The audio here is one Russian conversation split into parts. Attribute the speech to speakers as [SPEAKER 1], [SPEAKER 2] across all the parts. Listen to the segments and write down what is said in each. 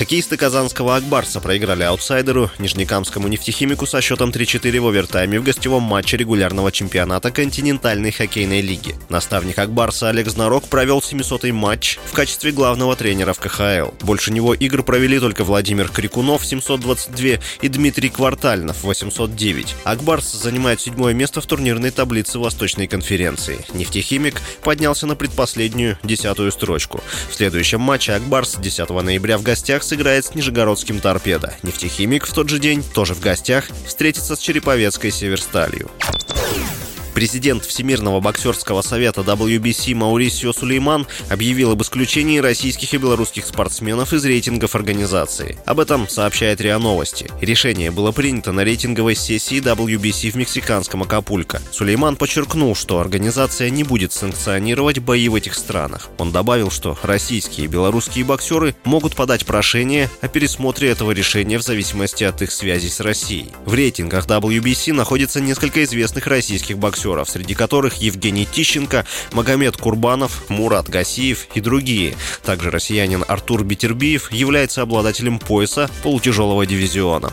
[SPEAKER 1] Хоккеисты казанского «Акбарса» проиграли аутсайдеру Нижнекамскому нефтехимику со счетом 3-4 в овертайме в гостевом матче регулярного чемпионата континентальной хоккейной лиги. Наставник «Акбарса» Олег Знарок провел 700-й матч в качестве главного тренера в КХЛ. Больше него игр провели только Владимир Крикунов 722 и Дмитрий Квартальнов 809. «Акбарс» занимает седьмое место в турнирной таблице Восточной конференции. «Нефтехимик» поднялся на предпоследнюю десятую строчку. В следующем матче «Акбарс» 10 ноября в гостях сыграет с Нижегородским «Торпедо». «Нефтехимик» в тот же день, тоже в гостях, встретится с Череповецкой «Северсталью». Президент Всемирного боксерского совета WBC Маурисио Сулейман объявил об исключении российских и белорусских спортсменов из рейтингов организации. Об этом сообщает РИА Новости. Решение было принято на рейтинговой сессии WBC в мексиканском Акапулько. Сулейман подчеркнул, что организация не будет санкционировать бои в этих странах. Он добавил, что российские и белорусские боксеры могут подать прошение о пересмотре этого решения в зависимости от их связей с Россией. В рейтингах WBC находится несколько известных российских боксеров боксеров, среди которых Евгений Тищенко, Магомед Курбанов, Мурат Гасиев и другие. Также россиянин Артур Битербиев является обладателем пояса полутяжелого дивизиона.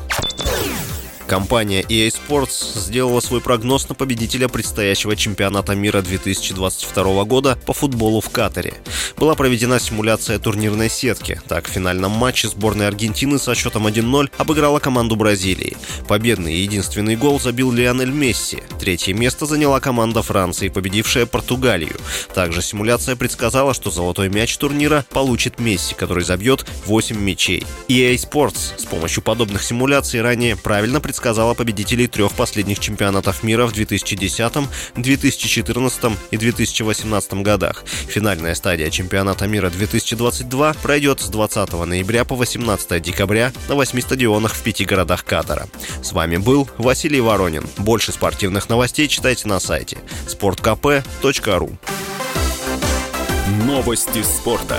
[SPEAKER 1] Компания EA Sports сделала свой прогноз на победителя предстоящего чемпионата мира 2022 года по футболу в Катаре. Была проведена симуляция турнирной сетки. Так, в финальном матче сборная Аргентины со счетом 1-0 обыграла команду Бразилии. Победный и единственный гол забил Лионель Месси. Третье место заняла команда Франции, победившая Португалию. Также симуляция предсказала, что золотой мяч турнира получит Месси, который забьет 8 мячей. EA Sports с помощью подобных симуляций ранее правильно предсказала предсказала победителей трех последних чемпионатов мира в 2010, 2014 и 2018 годах. Финальная стадия чемпионата мира 2022 пройдет с 20 ноября по 18 декабря на восьми стадионах в пяти городах Катара. С вами был Василий Воронин. Больше спортивных новостей читайте на сайте sportkp.ru
[SPEAKER 2] Новости спорта.